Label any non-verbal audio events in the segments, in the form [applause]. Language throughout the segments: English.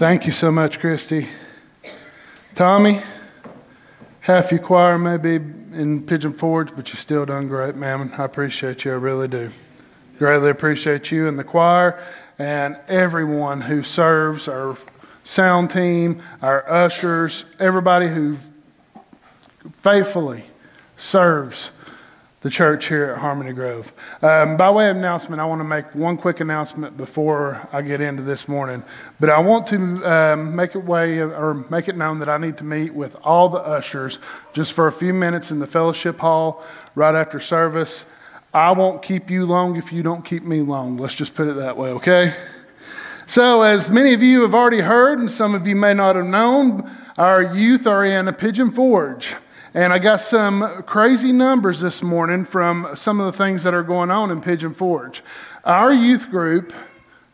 Thank you so much, Christy. Tommy, half your choir may be in Pigeon Forge, but you still done great, man. I appreciate you. I really do. Greatly appreciate you and the choir and everyone who serves our sound team, our ushers, everybody who faithfully serves the church here at Harmony Grove. Um, by way of announcement, I want to make one quick announcement before I get into this morning. But I want to um, make it way or make it known that I need to meet with all the ushers just for a few minutes in the fellowship hall right after service. I won't keep you long if you don't keep me long. Let's just put it that way, okay? So, as many of you have already heard, and some of you may not have known, our youth are in a Pigeon Forge. And I got some crazy numbers this morning from some of the things that are going on in Pigeon Forge. Our youth group,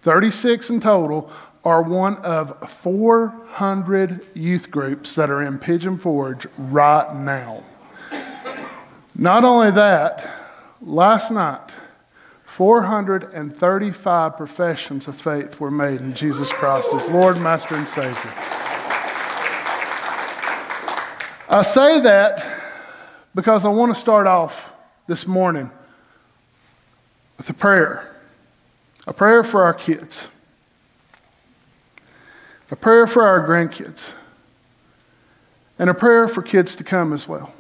36 in total, are one of 400 youth groups that are in Pigeon Forge right now. Not only that, last night, 435 professions of faith were made in Jesus Christ as Lord, Master, and Savior. I say that because I want to start off this morning with a prayer. A prayer for our kids. A prayer for our grandkids. And a prayer for kids to come as well.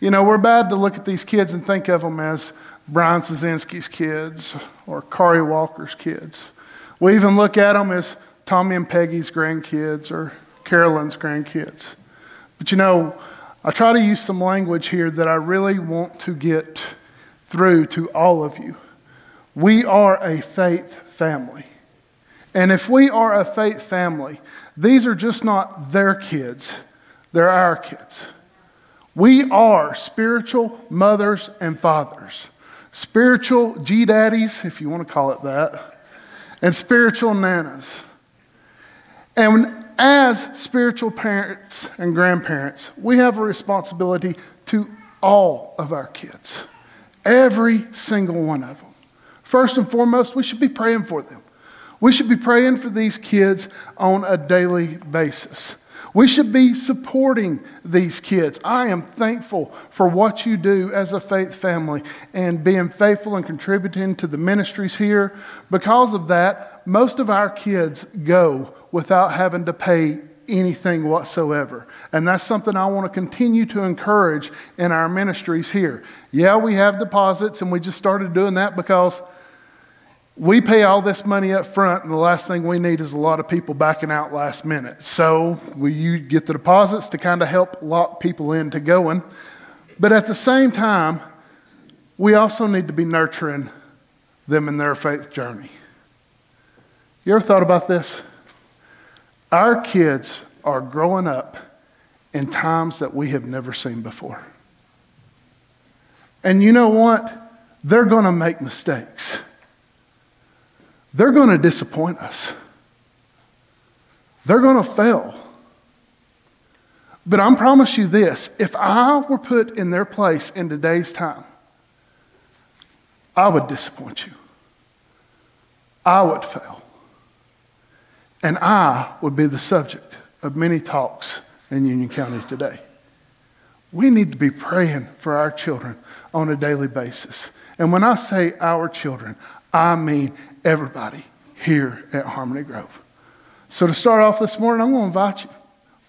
You know, we're bad to look at these kids and think of them as Brian Szynski's kids or Kari Walker's kids. We even look at them as Tommy and Peggy's grandkids or Carolyn's grandkids. But you know, I try to use some language here that I really want to get through to all of you. We are a faith family. And if we are a faith family, these are just not their kids, they're our kids. We are spiritual mothers and fathers, spiritual G daddies, if you want to call it that, and spiritual nanas. And as spiritual parents and grandparents, we have a responsibility to all of our kids, every single one of them. First and foremost, we should be praying for them. We should be praying for these kids on a daily basis. We should be supporting these kids. I am thankful for what you do as a faith family and being faithful and contributing to the ministries here. Because of that, most of our kids go without having to pay anything whatsoever. And that's something I want to continue to encourage in our ministries here. Yeah, we have deposits, and we just started doing that because we pay all this money up front, and the last thing we need is a lot of people backing out last minute. So we you get the deposits to kind of help lock people into going. But at the same time, we also need to be nurturing them in their faith journey. You ever thought about this? Our kids are growing up in times that we have never seen before. And you know what? They're going to make mistakes. They're going to disappoint us. They're going to fail. But I promise you this if I were put in their place in today's time, I would disappoint you. I would fail. And I would be the subject of many talks in Union County today. We need to be praying for our children on a daily basis. And when I say our children, I mean everybody here at Harmony Grove. So to start off this morning, I'm going to invite you.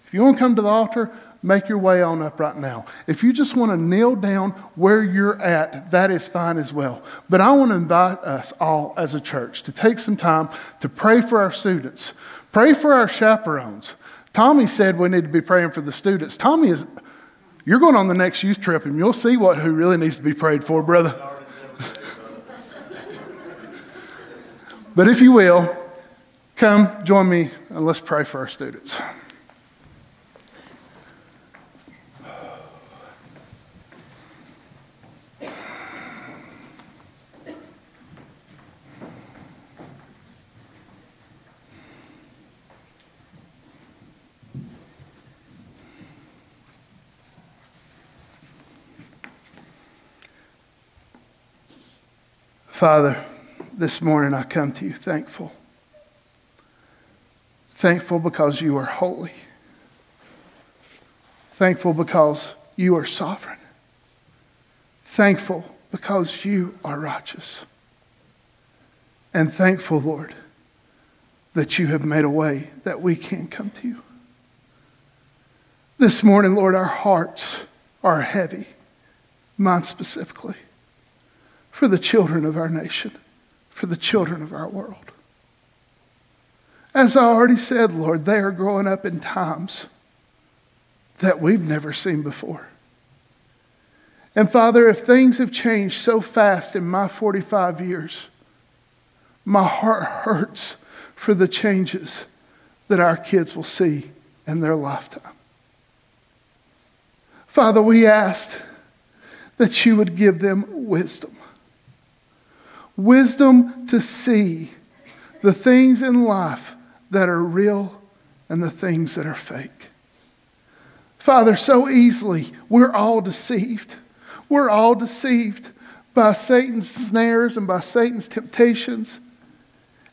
If you want to come to the altar, make your way on up right now. If you just want to kneel down where you're at, that is fine as well. But I want to invite us all as a church to take some time to pray for our students, pray for our chaperones. Tommy said we need to be praying for the students. Tommy is, you're going on the next youth trip, and you'll see what who really needs to be prayed for, brother. [laughs] but if you will, come join me and let's pray for our students. Father, this morning I come to you thankful. Thankful because you are holy. Thankful because you are sovereign. Thankful because you are righteous. And thankful, Lord, that you have made a way that we can come to you. This morning, Lord, our hearts are heavy, mine specifically, for the children of our nation, for the children of our world. As I already said, Lord, they are growing up in times that we've never seen before. And Father, if things have changed so fast in my 45 years, my heart hurts for the changes that our kids will see in their lifetime. Father, we asked that you would give them wisdom. Wisdom to see the things in life that are real and the things that are fake. Father, so easily we're all deceived. We're all deceived by Satan's snares and by Satan's temptations.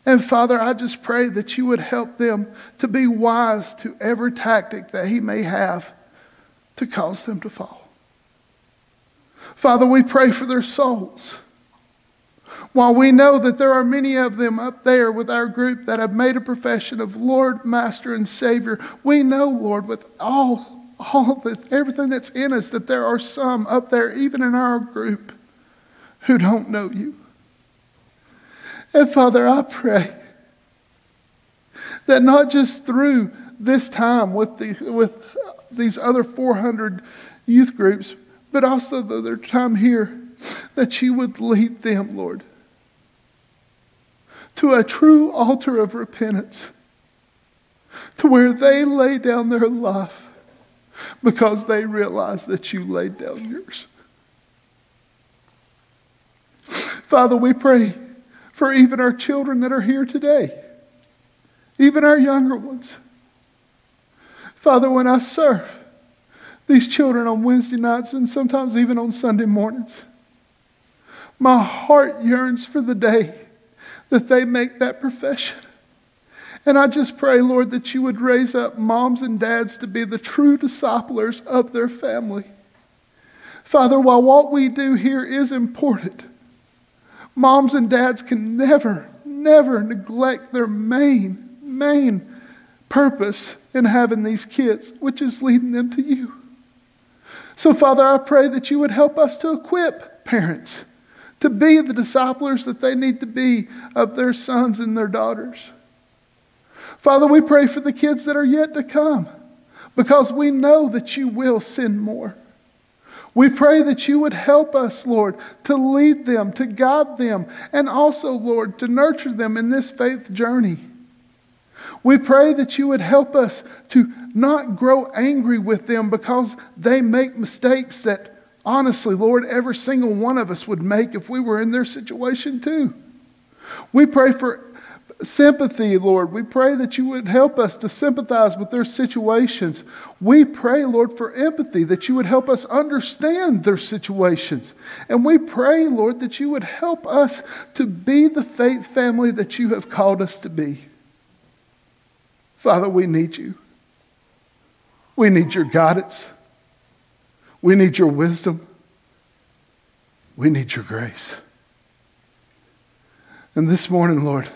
And Father, I just pray that you would help them to be wise to every tactic that he may have to cause them to fall. Father, we pray for their souls. While we know that there are many of them up there with our group that have made a profession of Lord, Master, and Savior, we know, Lord, with all, all that, everything that's in us, that there are some up there, even in our group, who don't know you. And Father, I pray that not just through this time with, the, with these other 400 youth groups, but also their time here, that you would lead them, Lord, to a true altar of repentance, to where they lay down their life because they realize that you laid down yours. Father, we pray for even our children that are here today, even our younger ones. Father, when I serve these children on Wednesday nights and sometimes even on Sunday mornings, my heart yearns for the day that they make that profession. And I just pray, Lord, that you would raise up moms and dads to be the true disciplers of their family. Father, while what we do here is important, moms and dads can never, never neglect their main, main purpose in having these kids, which is leading them to you. So, Father, I pray that you would help us to equip parents to be the disciplers that they need to be of their sons and their daughters. Father, we pray for the kids that are yet to come because we know that you will send more. We pray that you would help us, Lord, to lead them, to guide them, and also, Lord, to nurture them in this faith journey. We pray that you would help us to not grow angry with them because they make mistakes that honestly, Lord, every single one of us would make if we were in their situation too. We pray for sympathy, Lord. We pray that you would help us to sympathize with their situations. We pray, Lord, for empathy, that you would help us understand their situations. And we pray, Lord, that you would help us to be the faith family that you have called us to be. Father, we need you. We need your guidance. We need your wisdom. We need your grace. And this morning, Lord,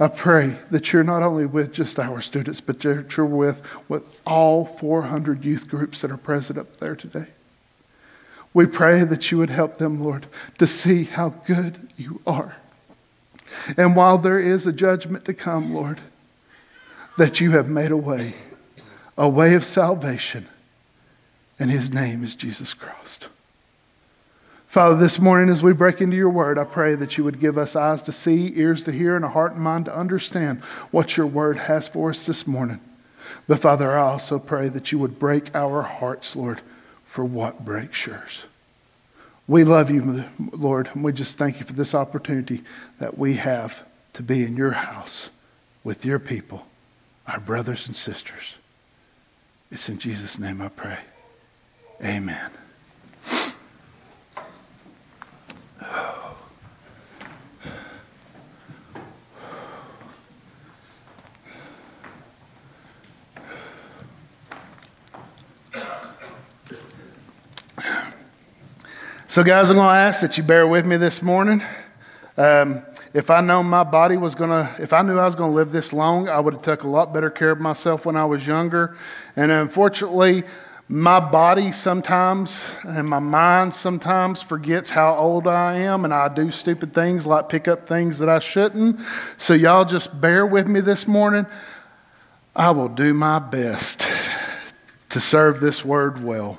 I pray that you're not only with just our students, but that you're with, with all 400 youth groups that are present up there today. We pray that you would help them, Lord, to see how good you are. And while there is a judgment to come, Lord, that you have made a way, a way of salvation and his name is Jesus Christ. Father, this morning as we break into your word, I pray that you would give us eyes to see, ears to hear, and a heart and mind to understand what your word has for us this morning. But Father, I also pray that you would break our hearts, Lord, for what breaks yours. We love you, Lord, and we just thank you for this opportunity that we have to be in your house with your people, our brothers and sisters. It's in Jesus' name I pray. Amen. So, guys, I'm going to ask that you bear with me this morning. Um, if I know my body was going to, if I knew I was going to live this long, I would have took a lot better care of myself when I was younger. And unfortunately, my body sometimes and my mind sometimes forgets how old I am, and I do stupid things like pick up things that I shouldn't. So, y'all just bear with me this morning. I will do my best to serve this word well.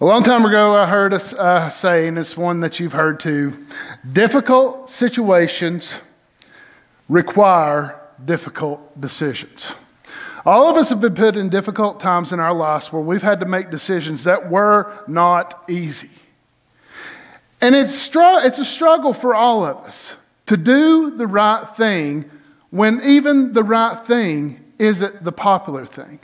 A long time ago, I heard a uh, saying, it's one that you've heard too difficult situations require difficult decisions. All of us have been put in difficult times in our lives where we've had to make decisions that were not easy. And it's, str- it's a struggle for all of us to do the right thing when even the right thing isn't the popular thing.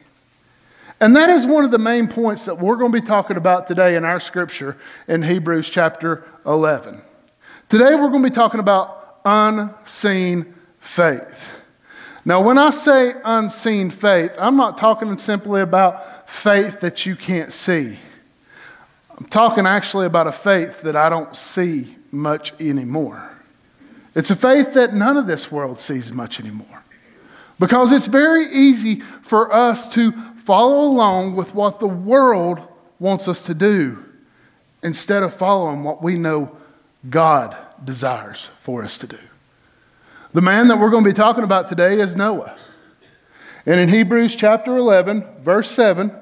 And that is one of the main points that we're going to be talking about today in our scripture in Hebrews chapter 11. Today we're going to be talking about unseen faith. Now, when I say unseen faith, I'm not talking simply about faith that you can't see. I'm talking actually about a faith that I don't see much anymore. It's a faith that none of this world sees much anymore. Because it's very easy for us to follow along with what the world wants us to do instead of following what we know God desires for us to do. The man that we're going to be talking about today is Noah. And in Hebrews chapter 11, verse 7,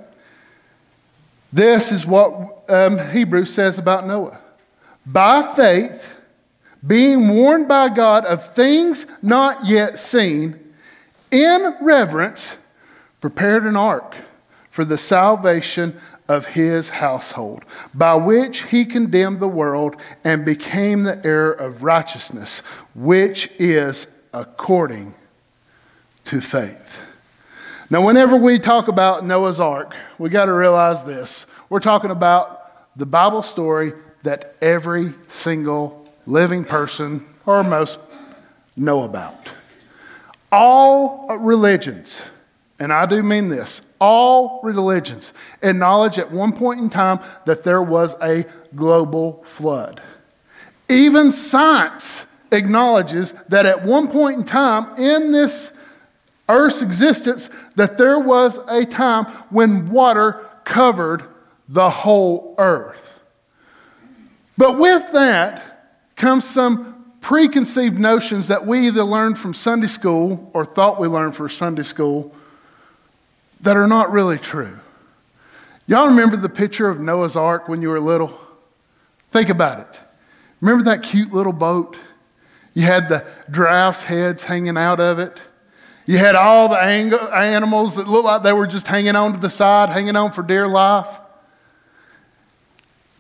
this is what um, Hebrews says about Noah. By faith, being warned by God of things not yet seen, in reverence, prepared an ark for the salvation of his household, by which he condemned the world and became the heir of righteousness, which is according to faith. Now, whenever we talk about Noah's ark, we got to realize this. We're talking about the Bible story that every single living person, or most, know about. All religions and I do mean this, all religions acknowledge at one point in time that there was a global flood. Even science acknowledges that at one point in time in this earth's existence that there was a time when water covered the whole earth. But with that comes some preconceived notions that we either learned from Sunday school or thought we learned from Sunday school that are not really true. Y'all remember the picture of Noah's Ark when you were little? Think about it. Remember that cute little boat? You had the giraffes' heads hanging out of it. You had all the animals that looked like they were just hanging on to the side, hanging on for dear life.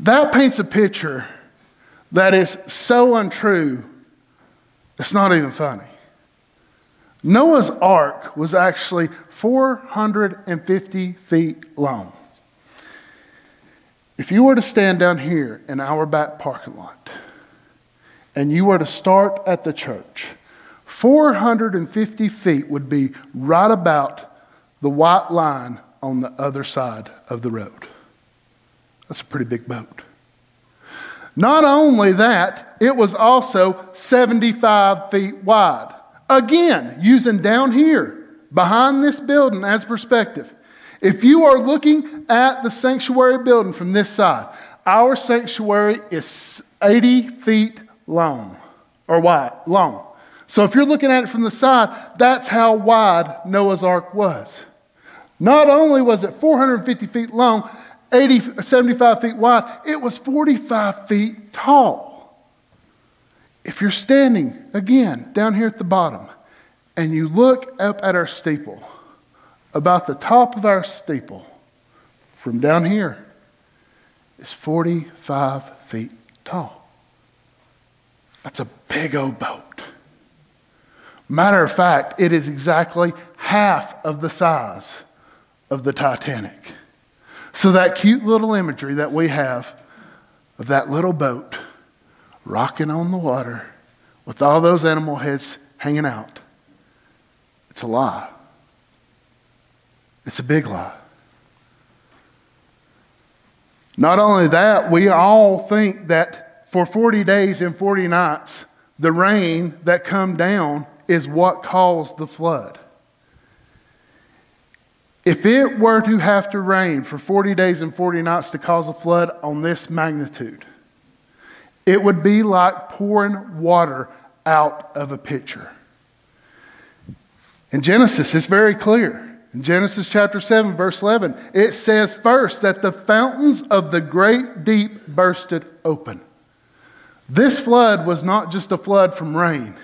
That paints a picture that is so untrue, it's not even funny. Noah's ark was actually 450 feet long. If you were to stand down here in our back parking lot and you were to start at the church, 450 feet would be right about the white line on the other side of the road. That's a pretty big boat. Not only that, it was also 75 feet wide. Again, using down here, behind this building as perspective. If you are looking at the sanctuary building from this side, our sanctuary is 80 feet long, or wide, long. So if you're looking at it from the side, that's how wide Noah's Ark was. Not only was it 450 feet long, 80, 75 feet wide, it was 45 feet tall. If you're standing, again, down here at the bottom, and you look up at our steeple, about the top of our steeple, from down here, is 45 feet tall. That's a big old boat. Matter of fact, it is exactly half of the size of the Titanic. So, that cute little imagery that we have of that little boat rocking on the water with all those animal heads hanging out. It's a lie. It's a big lie. Not only that, we all think that for 40 days and 40 nights, the rain that come down is what caused the flood. If it were to have to rain for 40 days and 40 nights to cause a flood on this magnitude, it would be like pouring water out of a pitcher. In Genesis, it's very clear. In Genesis chapter 7, verse 11, it says first that the fountains of the great deep bursted open. This flood was not just a flood from rain.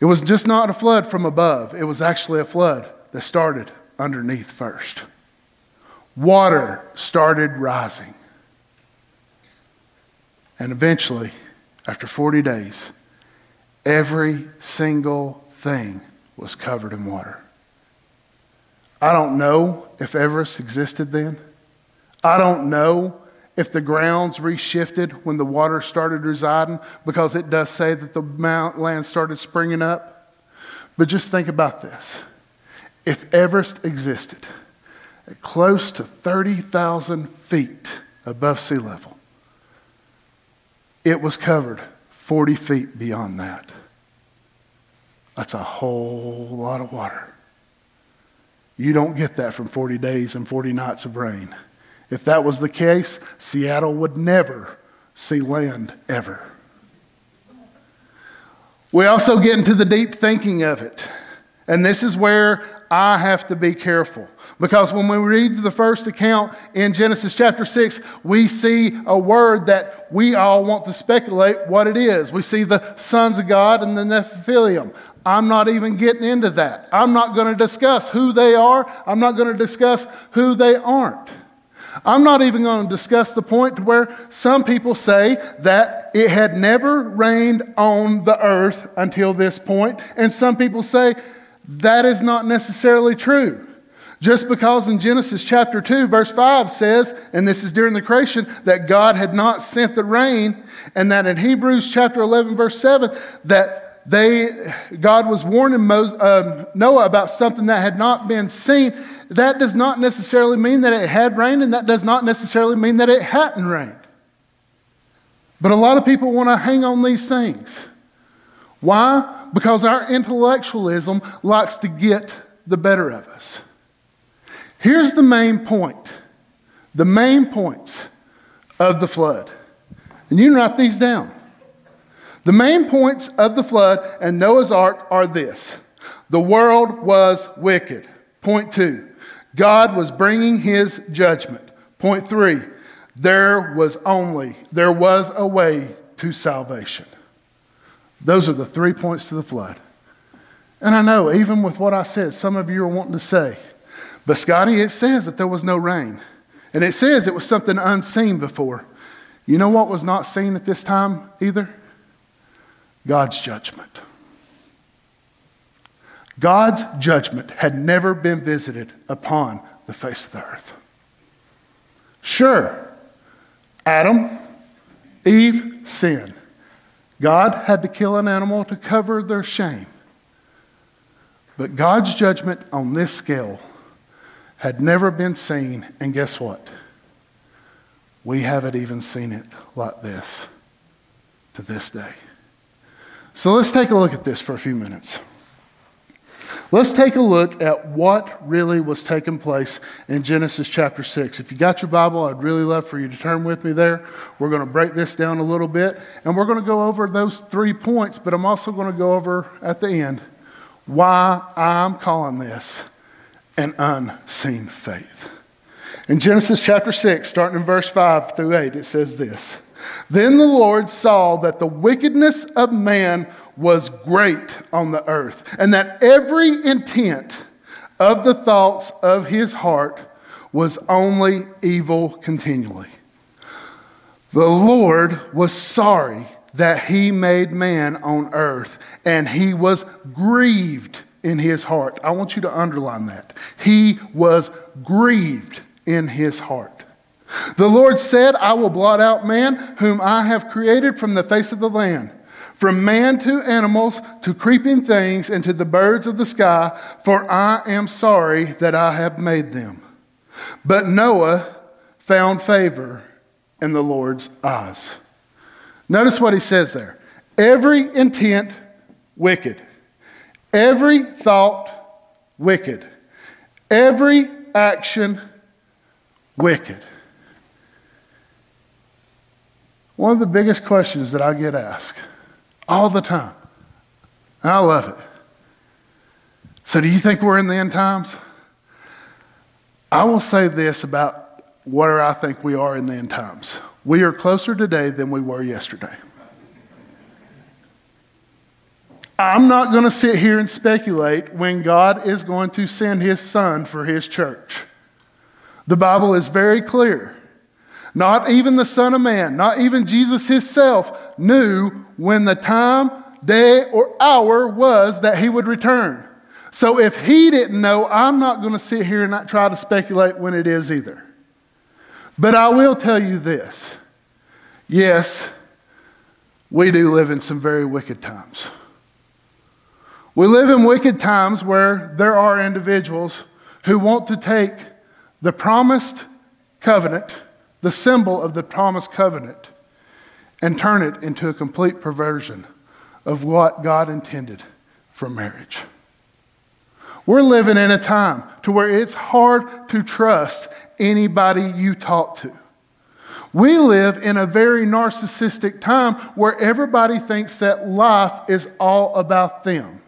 It was just not a flood from above. It was actually a flood that started underneath first. Water started rising. And eventually, after 40 days, every single thing was covered in water. I don't know if Everest existed then. I don't know if the grounds reshifted when the water started residing, because it does say that the mount land started springing up. But just think about this. If Everest existed at close to 30,000 feet above sea level, it was covered 40 feet beyond that. That's a whole lot of water. You don't get that from 40 days and 40 nights of rain. If that was the case, Seattle would never see land ever. We also get into the deep thinking of it. And this is where I have to be careful. Because when we read the first account in Genesis chapter 6, we see a word that we all want to speculate what it is. We see the sons of God and the Nephilim. I'm not even getting into that. I'm not going to discuss who they are. I'm not going to discuss who they aren't. I'm not even going to discuss the point to where some people say that it had never rained on the earth until this point. and some people say that is not necessarily true. Just because in Genesis chapter 2, verse 5 says, and this is during the creation, that God had not sent the rain, and that in Hebrews chapter 11, verse 7, that they, God was warning Moses, um, Noah about something that had not been seen. That does not necessarily mean that it had rained, and that does not necessarily mean that it hadn't rained. But a lot of people want to hang on these things. Why? Because our intellectualism likes to get the better of us. Here's the main point the main points of the flood. And you can write these down. The main points of the flood and Noah's ark are this the world was wicked. Point two, God was bringing his judgment. Point three, there was only, there was a way to salvation. Those are the three points to the flood. And I know, even with what I said, some of you are wanting to say, but Scotty, it says that there was no rain. And it says it was something unseen before. You know what was not seen at this time either? God's judgment. God's judgment had never been visited upon the face of the earth. Sure, Adam, Eve sinned. God had to kill an animal to cover their shame. But God's judgment on this scale had never been seen, and guess what? We haven't even seen it like this to this day. So let's take a look at this for a few minutes. Let's take a look at what really was taking place in Genesis chapter 6. If you got your Bible, I'd really love for you to turn with me there. We're going to break this down a little bit, and we're going to go over those three points, but I'm also going to go over at the end why I'm calling this an unseen faith. In Genesis chapter 6, starting in verse 5 through 8, it says this. Then the Lord saw that the wickedness of man was great on the earth, and that every intent of the thoughts of his heart was only evil continually. The Lord was sorry that he made man on earth, and he was grieved in his heart. I want you to underline that. He was grieved in his heart. The Lord said, I will blot out man whom I have created from the face of the land, from man to animals, to creeping things, and to the birds of the sky, for I am sorry that I have made them. But Noah found favor in the Lord's eyes. Notice what he says there. Every intent, wicked. Every thought, wicked. Every action, wicked. One of the biggest questions that I get asked all the time, and I love it. So, do you think we're in the end times? I will say this about where I think we are in the end times. We are closer today than we were yesterday. I'm not going to sit here and speculate when God is going to send his son for his church. The Bible is very clear. Not even the Son of Man, not even Jesus himself knew when the time, day, or hour was that he would return. So if he didn't know, I'm not going to sit here and not try to speculate when it is either. But I will tell you this yes, we do live in some very wicked times. We live in wicked times where there are individuals who want to take the promised covenant, the symbol of the promised covenant, and turn it into a complete perversion of what God intended for marriage. We're living in a time to where it's hard to trust anybody you talk to. We live in a very narcissistic time where everybody thinks that life is all about them.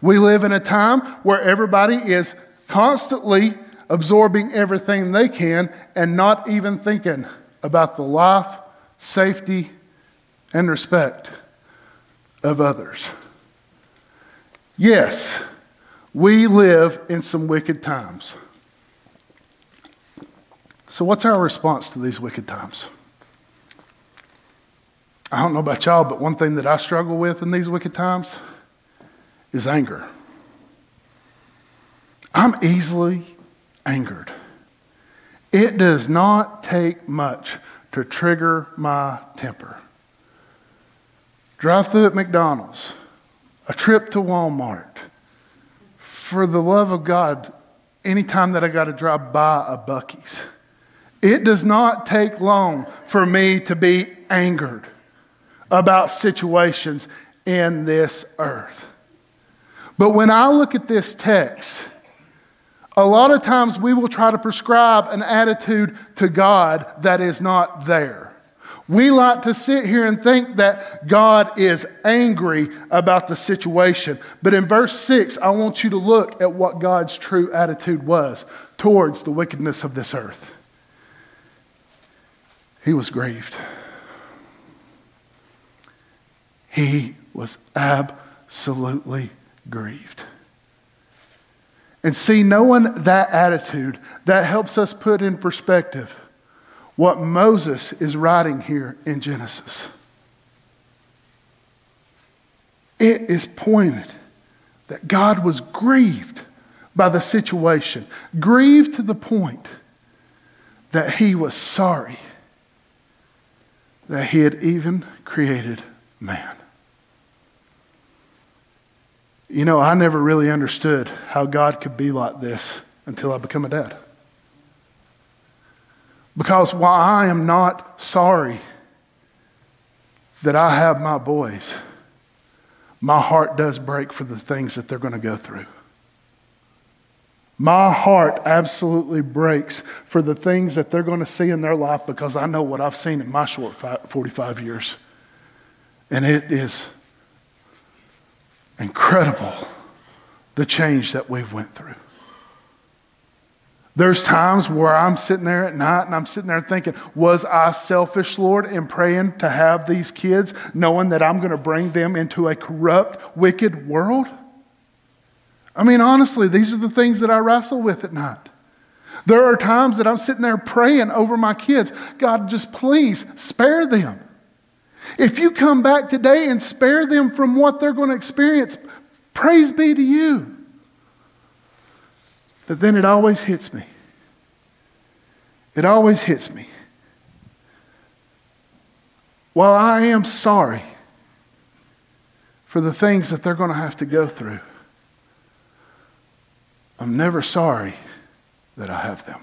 We live in a time where everybody is constantly absorbing everything they can and not even thinking about the life, safety, and respect of others. Yes, we live in some wicked times. So, what's our response to these wicked times? I don't know about y'all, but one thing that I struggle with in these wicked times is anger. I'm easily angered. It does not take much to trigger my temper. Drive through at McDonald's, a trip to Walmart. For the love of God, anytime that I got to drive by a Buc-ee's, it does not take long for me to be angered about situations in this earth. But when I look at this text, a lot of times we will try to prescribe an attitude to God that is not there. We like to sit here and think that God is angry about the situation. But in verse 6, I want you to look at what God's true attitude was towards the wickedness of this earth. He was grieved. He was absolutely grieved. And see, knowing that attitude, that helps us put in perspective what Moses is writing here in Genesis. It is pointed that God was grieved by the situation, grieved to the point that he was sorry that he had even created man. You know, I never really understood how God could be like this until I became a dad. Because while I am not sorry that I have my boys, my heart does break for the things that they're going to go through. My heart absolutely breaks for the things that they're going to see in their life because I know what I've seen in my short 45 years. And it is incredible the change that we've went through. There's times where I'm sitting there at night and I'm sitting there thinking, was I selfish, Lord, in praying to have these kids, knowing that I'm going to bring them into a corrupt, wicked world? I mean, honestly, these are the things that I wrestle with at night. There are times that I'm sitting there praying over my kids God, just please spare them. If you come back today and spare them from what they're going to experience, praise be to you. But then it always hits me. It always hits me. While I am sorry for the things that they're going to have to go through, I'm never sorry that I have them.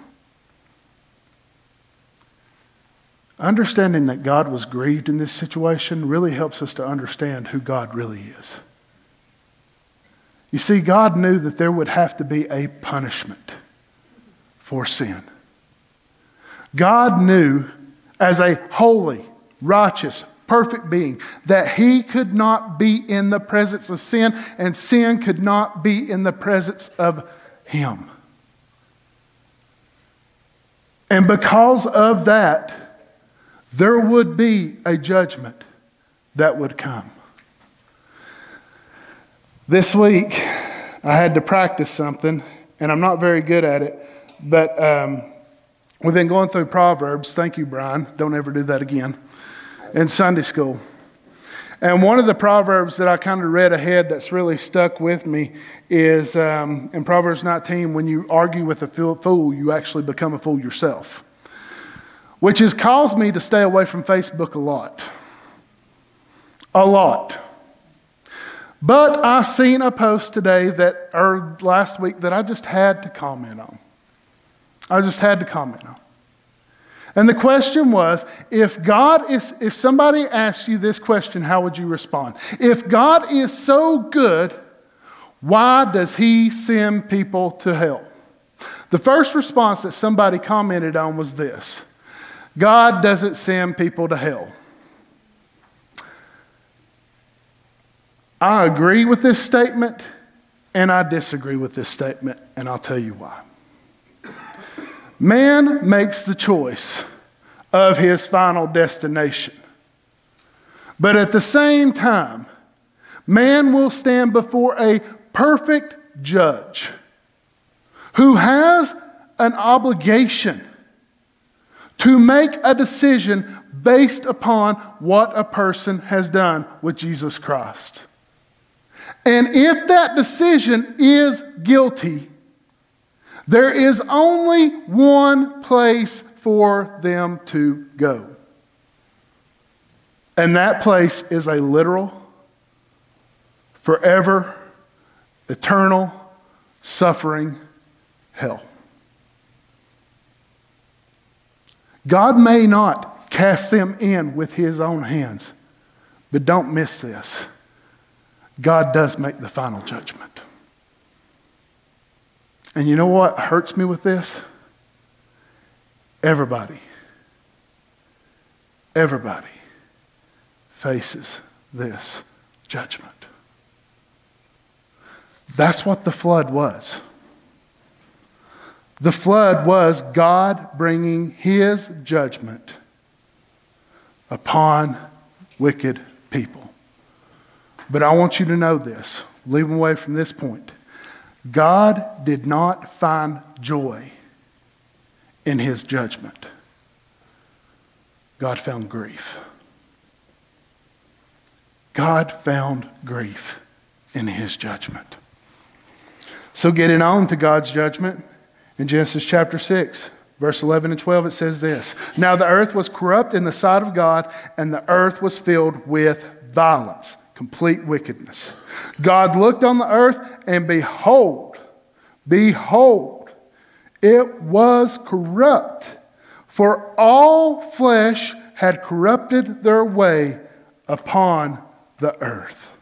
Understanding that God was grieved in this situation really helps us to understand who God really is. You see, God knew that there would have to be a punishment for sin. God knew as a holy, righteous, perfect being that he could not be in the presence of sin and sin could not be in the presence of him. And because of that, there would be a judgment that would come. This week, I had to practice something, and I'm not very good at it, but um, we've been going through Proverbs. Thank you, Brian. Don't ever do that again. In Sunday school. And one of the Proverbs that I kind of read ahead that's really stuck with me is um, in Proverbs 19 when you argue with a fool, you actually become a fool yourself, which has caused me to stay away from Facebook a lot. A lot. But I seen a post today that, or last week, that I just had to comment on. I just had to comment on. And the question was if God is, if somebody asked you this question, how would you respond? If God is so good, why does he send people to hell? The first response that somebody commented on was this God doesn't send people to hell. I agree with this statement and I disagree with this statement, and I'll tell you why. Man makes the choice of his final destination. But at the same time, man will stand before a perfect judge who has an obligation to make a decision based upon what a person has done with Jesus Christ. And if that decision is guilty, there is only one place for them to go. And that place is a literal, forever, eternal, suffering hell. God may not cast them in with his own hands, but don't miss this. God does make the final judgment. And you know what hurts me with this? Everybody, everybody faces this judgment. That's what the flood was. The flood was God bringing his judgment upon wicked people. But I want you to know this, leaving away from this point. God did not find joy in his judgment. God found grief. God found grief in his judgment. So, getting on to God's judgment, in Genesis chapter 6, verse 11 and 12, it says this Now the earth was corrupt in the sight of God, and the earth was filled with violence complete wickedness. God looked on the earth, and behold, behold, it was corrupt, for all flesh had corrupted their way upon the earth.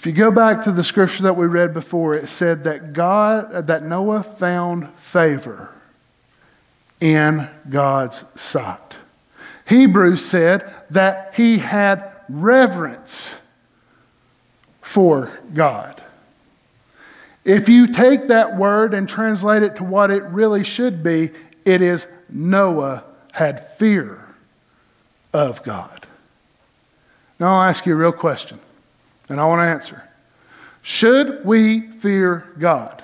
If you go back to the scripture that we read before, it said that God uh, that Noah found favor in God's sight. Hebrews said that he had reverence for God. If you take that word and translate it to what it really should be, it is Noah had fear of God. Now I'll ask you a real question, and I want to answer. Should we fear God?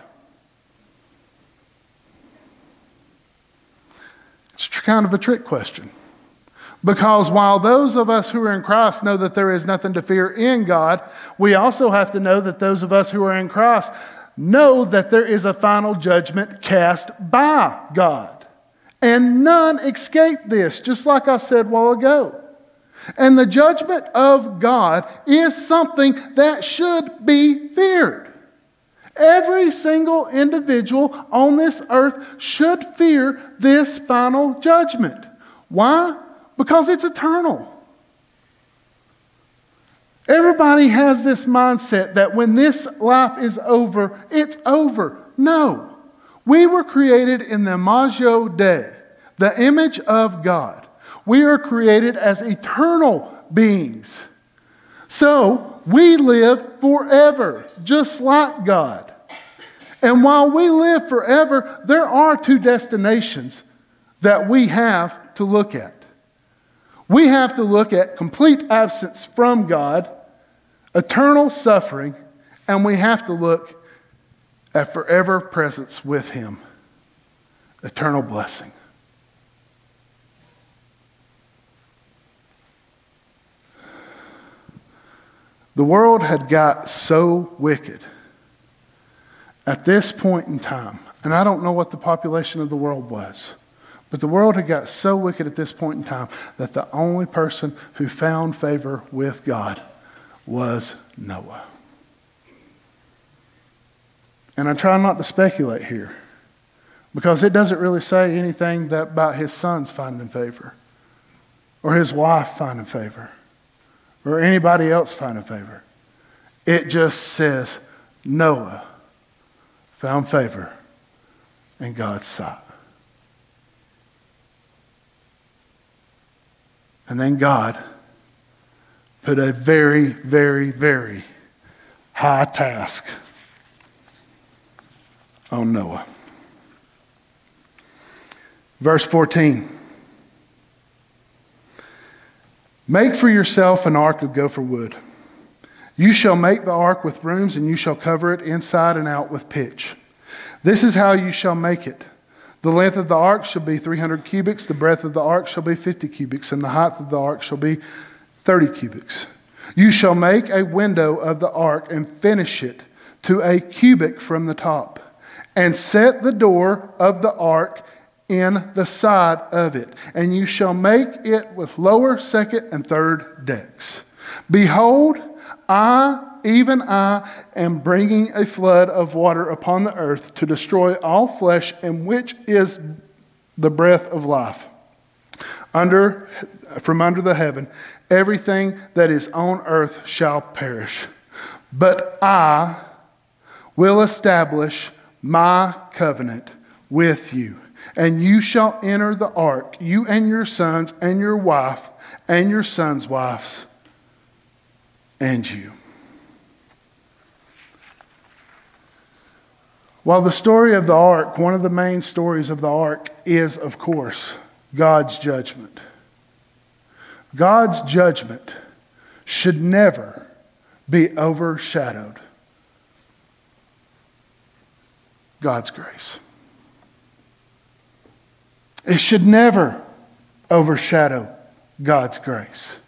It's kind of a trick question. Because while those of us who are in Christ know that there is nothing to fear in God, we also have to know that those of us who are in Christ know that there is a final judgment cast by God. And none escape this, just like I said a while ago. And the judgment of God is something that should be feared. Every single individual on this earth should fear this final judgment. Why? Because it's eternal. Everybody has this mindset that when this life is over, it's over. No. We were created in the Imago Dei, the image of God. We are created as eternal beings. So we live forever, just like God. And while we live forever, there are two destinations that we have to look at. We have to look at complete absence from God, eternal suffering, and we have to look at forever presence with Him, eternal blessing. The world had got so wicked at this point in time, and I don't know what the population of the world was, but the world had got so wicked at this point in time that the only person who found favor with God was Noah. And I try not to speculate here because it doesn't really say anything that, about his sons finding favor or his wife finding favor or anybody else finding favor. It just says Noah found favor in God's sight. And then God put a very, very, very high task on Noah. Verse 14. Make for yourself an ark of gopher wood. You shall make the ark with rooms, and you shall cover it inside and out with pitch. This is how you shall make it. The length of the ark shall be 300 cubits, the breadth of the ark shall be 50 cubits, and the height of the ark shall be 30 cubits. You shall make a window of the ark and finish it to a cubit from the top, and set the door of the ark in the side of it, and you shall make it with lower, second, and third decks. Behold, I, even I, am bringing a flood of water upon the earth to destroy all flesh, in which is the breath of life. Under, from under the heaven, everything that is on earth shall perish. But I will establish my covenant with you and you shall enter the ark, you and your sons, and your wife, and your sons' wives, and you. While the story of the ark, one of the main stories of the ark is, of course, God's judgment. God's judgment should never be overshadowed. God's grace. It should never overshadow God's grace.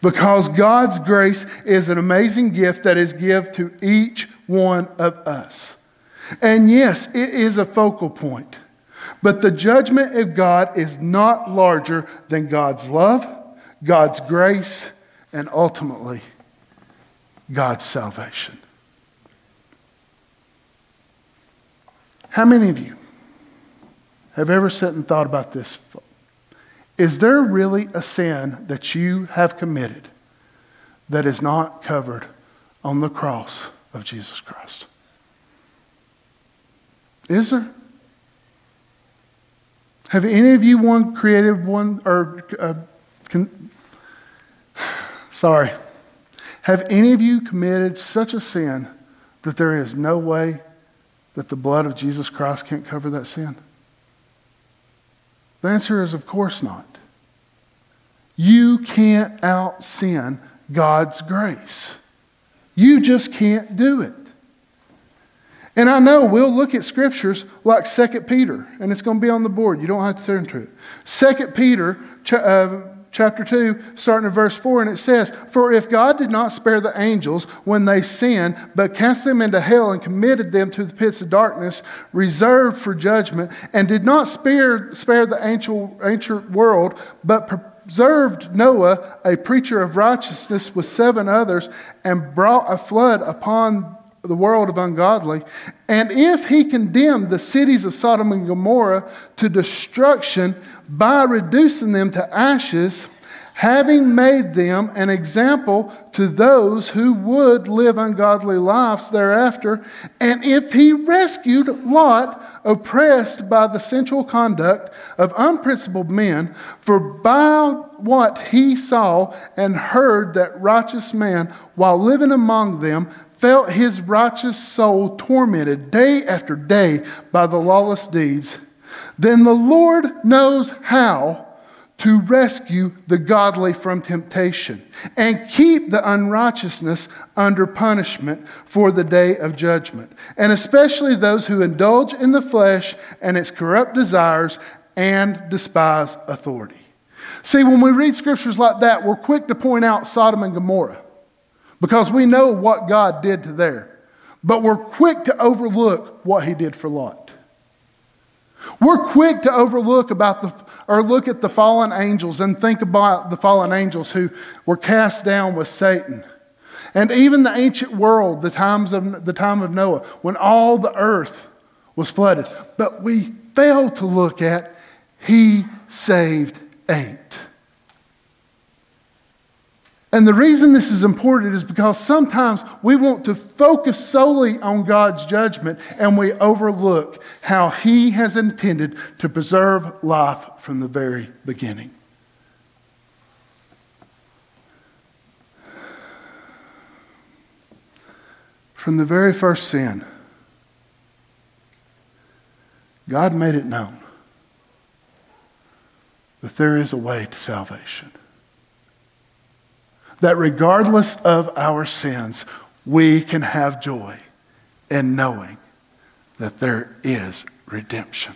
Because God's grace is an amazing gift that is given to each one of us. And yes, it is a focal point. But the judgment of God is not larger than God's love, God's grace, and ultimately God's salvation. How many of you have ever sat and thought about this? Is there really a sin that you have committed that is not covered on the cross of Jesus Christ? Is there? Have any of you one created one or uh, con, sorry? Have any of you committed such a sin that there is no way that the blood of Jesus Christ can't cover that sin? The answer is, of course not. You can't out sin God's grace. You just can't do it. And I know we'll look at scriptures like 2 Peter, and it's going to be on the board. You don't have to turn to it. 2 Peter uh, chapter 2, starting at verse 4, and it says, For if God did not spare the angels when they sinned, but cast them into hell and committed them to the pits of darkness, reserved for judgment, and did not spare, spare the ancient, ancient world, but preserved Noah, a preacher of righteousness, with seven others, and brought a flood upon the world of ungodly. And if he condemned the cities of Sodom and Gomorrah to destruction by reducing them to ashes, having made them an example to those who would live ungodly lives thereafter, and if he rescued Lot, oppressed by the sensual conduct of unprincipled men, for by what he saw and heard that righteous man, while living among them, felt his righteous soul tormented day after day by the lawless deeds, then the Lord knows how to rescue the godly from temptation and keep the unrighteousness under punishment for the day of judgment, and especially those who indulge in the flesh and its corrupt desires and despise authority. See, when we read scriptures like that, we're quick to point out Sodom and Gomorrah because we know what God did to there, but we're quick to overlook what he did for Lot. We're quick to overlook about the, or look at the fallen angels and think about the fallen angels who were cast down with Satan. And even the ancient world, the, times of, the time of Noah, when all the earth was flooded. But we fail to look at he saved eight. And the reason this is important is because sometimes we want to focus solely on God's judgment and we overlook how He has intended to preserve life from the very beginning. From the very first sin, God made it known that there is a way to salvation that regardless of our sins, we can have joy in knowing that there is redemption.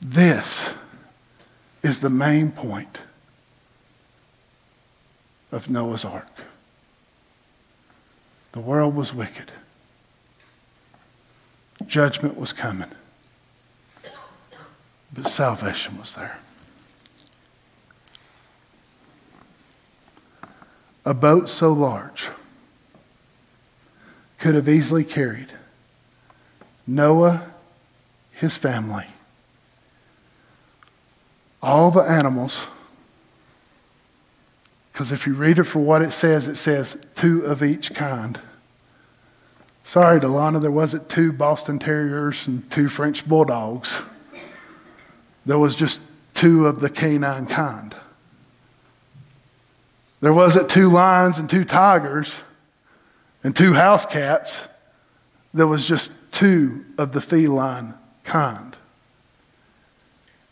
This is the main point of Noah's Ark. The world was wicked. Judgment was coming. But salvation was there. A boat so large could have easily carried Noah, his family, all the animals. Because if you read it for what it says, it says two of each kind. Sorry, Delana, there wasn't two Boston Terriers and two French Bulldogs. There was just two of the canine kind. There wasn't two lions and two tigers and two house cats. There was just two of the feline kind.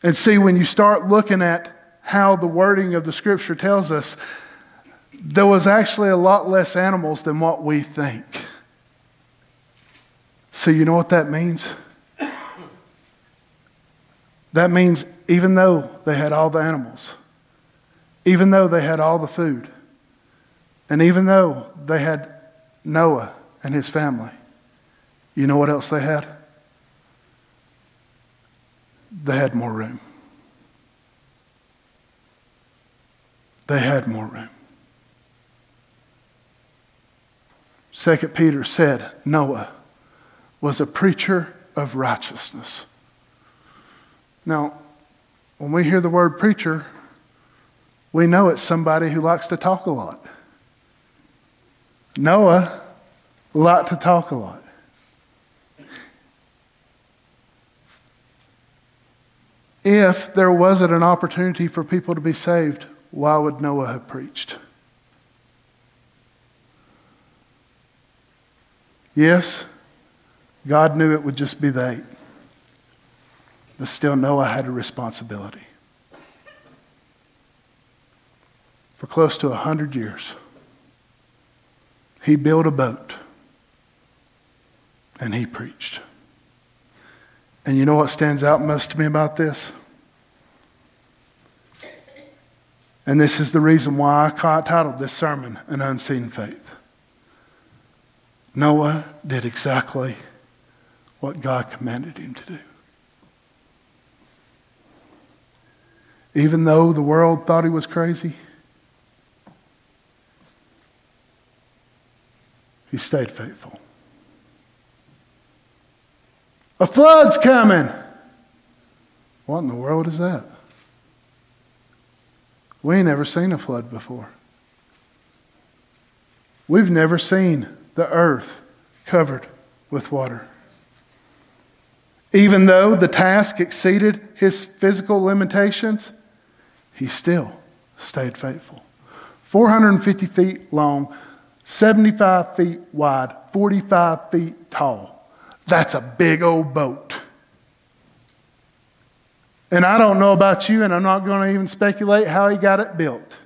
And see, when you start looking at how the wording of the scripture tells us, there was actually a lot less animals than what we think. So, you know what that means? That means even though they had all the animals, even though they had all the food, and even though they had Noah and his family, you know what else they had? They had more room. They had more room. Second Peter said Noah was a preacher of righteousness. Now, when we hear the word preacher, we know it's somebody who likes to talk a lot. Noah liked to talk a lot. If there wasn't an opportunity for people to be saved, why would Noah have preached? Yes, God knew it would just be the eight. But still, Noah had a responsibility. For close to a 100 years. He built a boat and he preached. And you know what stands out most to me about this? And this is the reason why I titled this sermon An Unseen Faith. Noah did exactly what God commanded him to do. Even though the world thought he was crazy, he stayed faithful. A flood's coming. What in the world is that? We ain't never seen a flood before. We've never seen the earth covered with water. Even though the task exceeded his physical limitations, he still stayed faithful. 450 feet long, 75 feet wide, 45 feet tall. That's a big old boat. And I don't know about you, and I'm not going to even speculate how he got it built.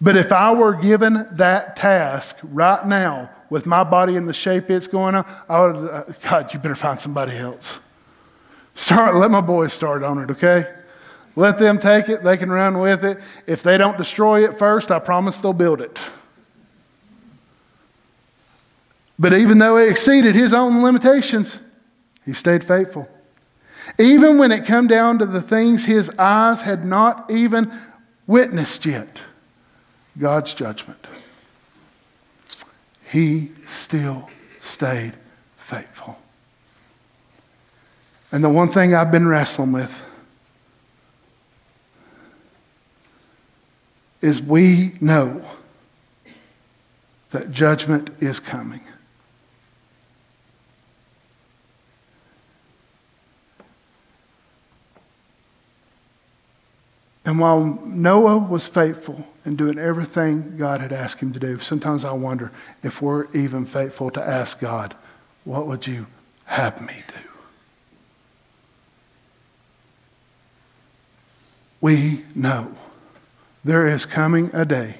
But if I were given that task right now, with my body in the shape it's going on, I would, uh, God, you better find somebody else. Start, let my boys start on it, okay? Let them take it, they can run with it. If they don't destroy it first, I promise they'll build it. But even though he exceeded his own limitations, he stayed faithful. Even when it come down to the things his eyes had not even witnessed yet, God's judgment he still stayed faithful. And the one thing I've been wrestling with is we know that judgment is coming. And while Noah was faithful in doing everything God had asked him to do, sometimes I wonder if we're even faithful to ask God, What would you have me do? We know there is coming a day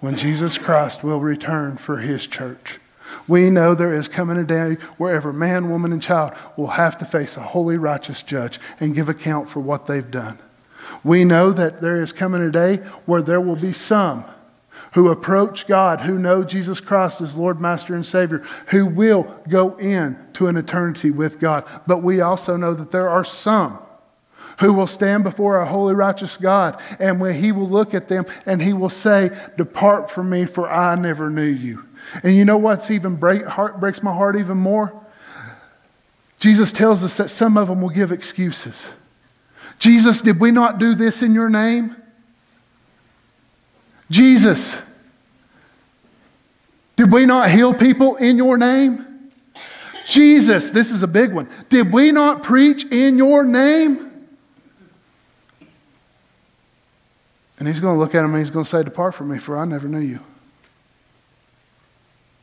when Jesus Christ will return for his church. We know there is coming a day where every man, woman, and child will have to face a holy, righteous judge and give account for what they've done. We know that there is coming a day where there will be some who approach God, who know Jesus Christ as Lord, Master, and Savior, who will go in to an eternity with God. But we also know that there are some who will stand before a holy, righteous God, and when He will look at them and He will say, Depart from me, for I never knew you. And you know what's even break, heart, breaks my heart even more? Jesus tells us that some of them will give excuses. Jesus, did we not do this in your name? Jesus, did we not heal people in your name? Jesus, this is a big one. Did we not preach in your name? And he's going to look at him and he's going to say, Depart from me, for I never knew you.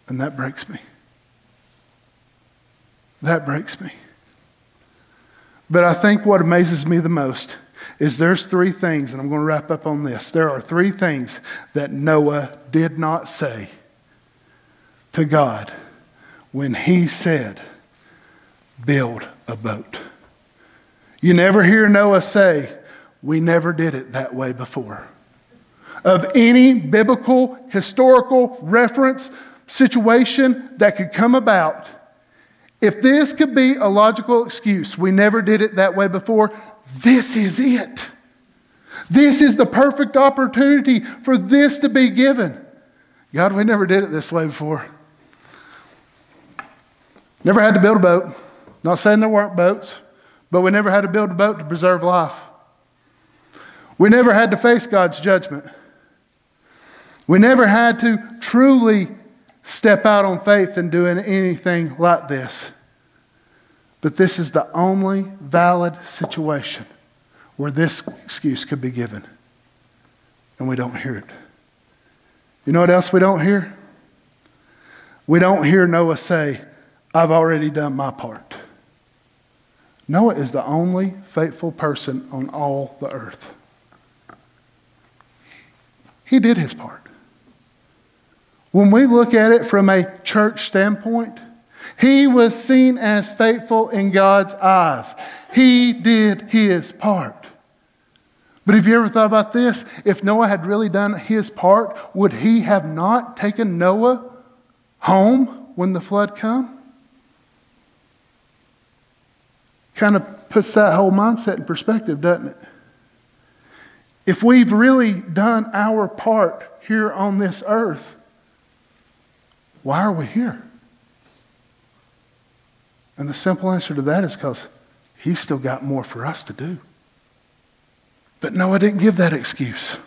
And that breaks me. That breaks me. But I think what amazes me the most is there's three things, and I'm going to wrap up on this. There are three things that Noah did not say to God when he said, Build a boat. You never hear Noah say, We never did it that way before. Of any biblical, historical reference situation that could come about, if this could be a logical excuse, we never did it that way before, this is it. This is the perfect opportunity for this to be given. God, we never did it this way before. Never had to build a boat. Not saying there weren't boats, but we never had to build a boat to preserve life. We never had to face God's judgment. We never had to truly step out on faith in doing anything like this. But this is the only valid situation where this excuse could be given. And we don't hear it. You know what else we don't hear? We don't hear Noah say, I've already done my part. Noah is the only faithful person on all the earth. He did his part. When we look at it from a church standpoint, he was seen as faithful in God's eyes. He did his part. But have you ever thought about this? If Noah had really done his part, would he have not taken Noah home when the flood come? Kind of puts that whole mindset in perspective, doesn't it? If we've really done our part here on this earth, Why are we here? And the simple answer to that is because He's still got more for us to do. But Noah didn't give that excuse.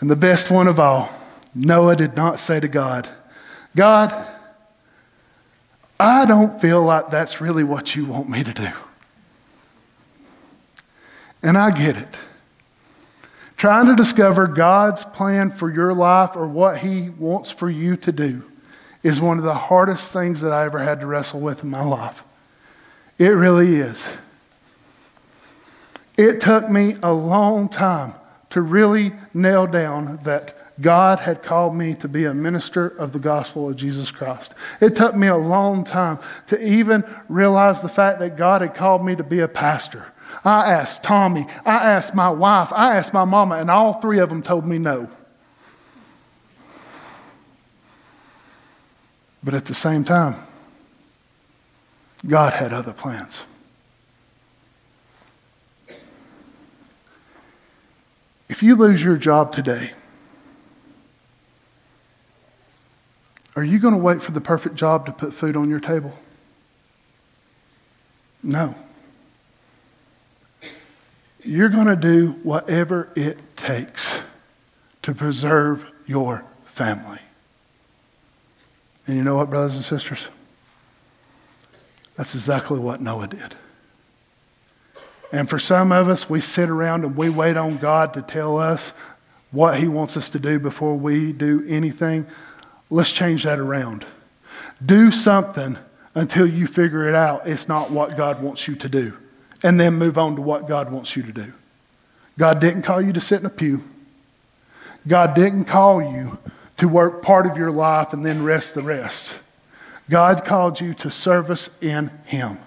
And the best one of all, Noah did not say to God, God, I don't feel like that's really what you want me to do. And I get it. Trying to discover God's plan for your life or what He wants for you to do is one of the hardest things that I ever had to wrestle with in my life. It really is. It took me a long time to really nail down that God had called me to be a minister of the gospel of Jesus Christ. It took me a long time to even realize the fact that God had called me to be a pastor. I asked Tommy, I asked my wife, I asked my mama, and all three of them told me no. But at the same time, God had other plans. If you lose your job today, are you going to wait for the perfect job to put food on your table? No. You're going to do whatever it takes to preserve your family. And you know what, brothers and sisters? That's exactly what Noah did. And for some of us, we sit around and we wait on God to tell us what He wants us to do before we do anything. Let's change that around. Do something until you figure it out. It's not what God wants you to do and then move on to what God wants you to do. God didn't call you to sit in a pew. God didn't call you to work part of your life and then rest the rest. God called you to service in Him.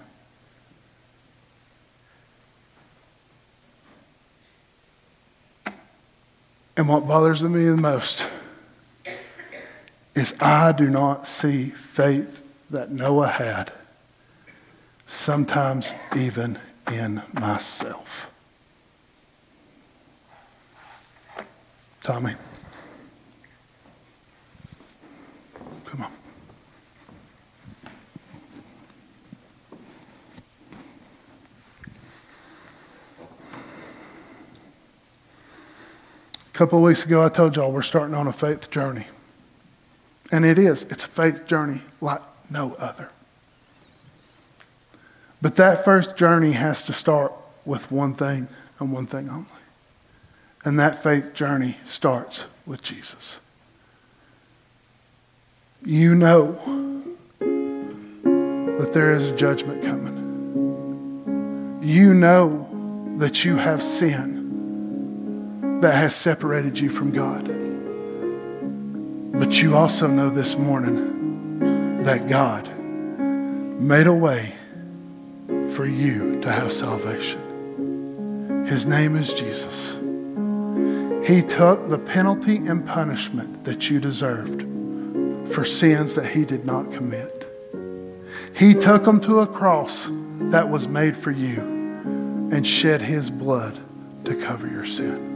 And what bothers me the most is I do not see faith that Noah had, sometimes even in myself. Tommy. Come on. A couple of weeks ago, I told y'all we're starting on a faith journey. And it is, it's a faith journey like no other. But that first journey has to start with one thing and one thing only. And that faith journey starts with Jesus. You know that there is a judgment coming. You know that you have sin that has separated you from God. But you also know this morning that God made a way for you to have salvation. His name is Jesus. He took the penalty and punishment that you deserved for sins that he did not commit. He took them to a cross that was made for you and shed his blood to cover your sin.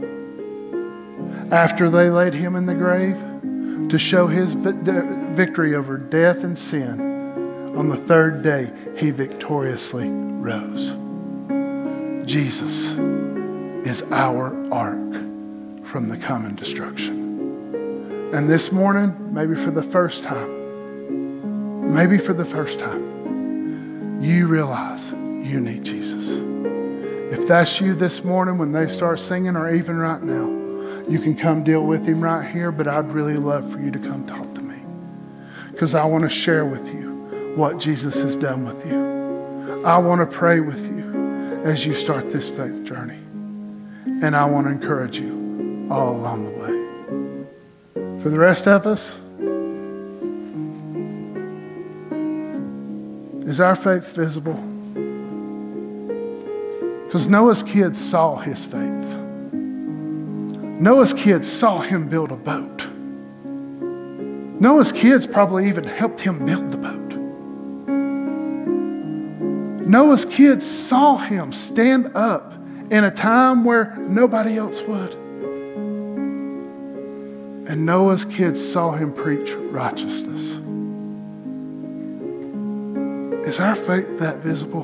After they laid him in the grave to show his victory over death and sin, on the third day, he victoriously rose. Jesus is our ark from the coming destruction. And this morning, maybe for the first time, maybe for the first time, you realize you need Jesus. If that's you this morning when they start singing, or even right now, you can come deal with him right here, but I'd really love for you to come talk to me because I want to share with you what Jesus has done with you. I want to pray with you as you start this faith journey. And I want to encourage you all along the way. For the rest of us, is our faith visible? Because Noah's kids saw his faith. Noah's kids saw him build a boat. Noah's kids probably even helped him build the Noah's kids saw him stand up in a time where nobody else would. And Noah's kids saw him preach righteousness. Is our faith that visible?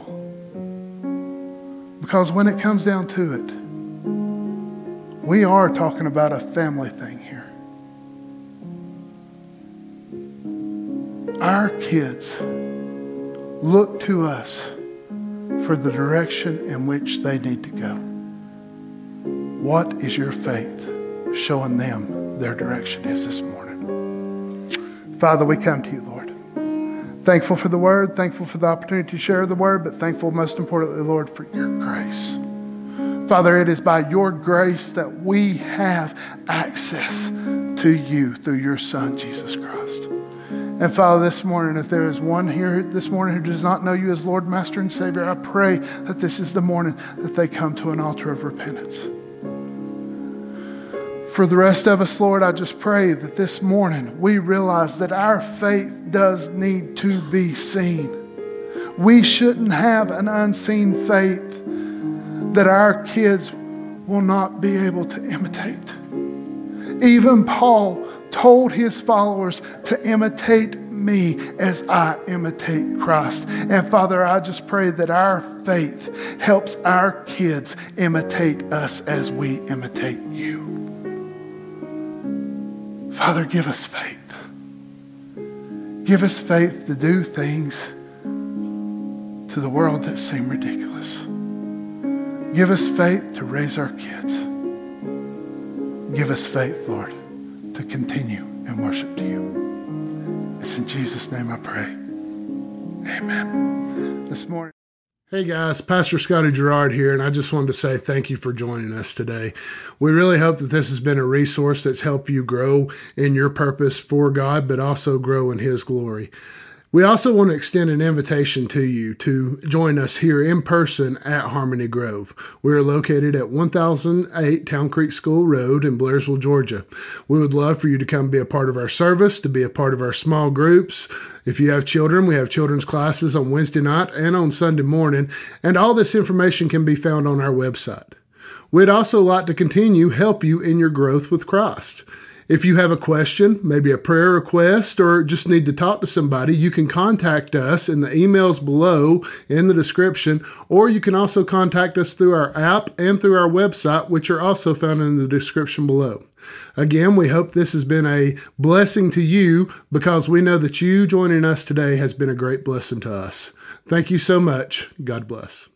Because when it comes down to it, we are talking about a family thing here. Our kids look to us for the direction in which they need to go. What is your faith showing them their direction is this morning? Father, we come to you, Lord. Thankful for the word, thankful for the opportunity to share the word, but thankful most importantly, Lord, for your grace. Father, it is by your grace that we have access to you through your Son, Jesus Christ. And Father, this morning, if there is one here this morning who does not know you as Lord, Master, and Savior, I pray that this is the morning that they come to an altar of repentance. For the rest of us, Lord, I just pray that this morning we realize that our faith does need to be seen. We shouldn't have an unseen faith that our kids will not be able to imitate. Even Paul told his followers to imitate me as I imitate Christ. And Father, I just pray that our faith helps our kids imitate us as we imitate you. Father, give us faith. Give us faith to do things to the world that seem ridiculous. Give us faith to raise our kids. Give us faith, Lord, to continue and worship to you. It's in Jesus' name I pray. Amen. This morning. Hey guys, Pastor Scotty Gerard here, and I just wanted to say thank you for joining us today. We really hope that this has been a resource that's helped you grow in your purpose for God, but also grow in His glory. We also want to extend an invitation to you to join us here in person at Harmony Grove. We are located at 1008 Town Creek School Road in Blairsville, Georgia. We would love for you to come be a part of our service, to be a part of our small groups. If you have children, we have children's classes on Wednesday night and on Sunday morning, and all this information can be found on our website. We'd also like to continue help you in your growth with Christ. If you have a question, maybe a prayer request, or just need to talk to somebody, you can contact us in the emails below in the description, or you can also contact us through our app and through our website, which are also found in the description below. Again, we hope this has been a blessing to you because we know that you joining us today has been a great blessing to us. Thank you so much. God bless.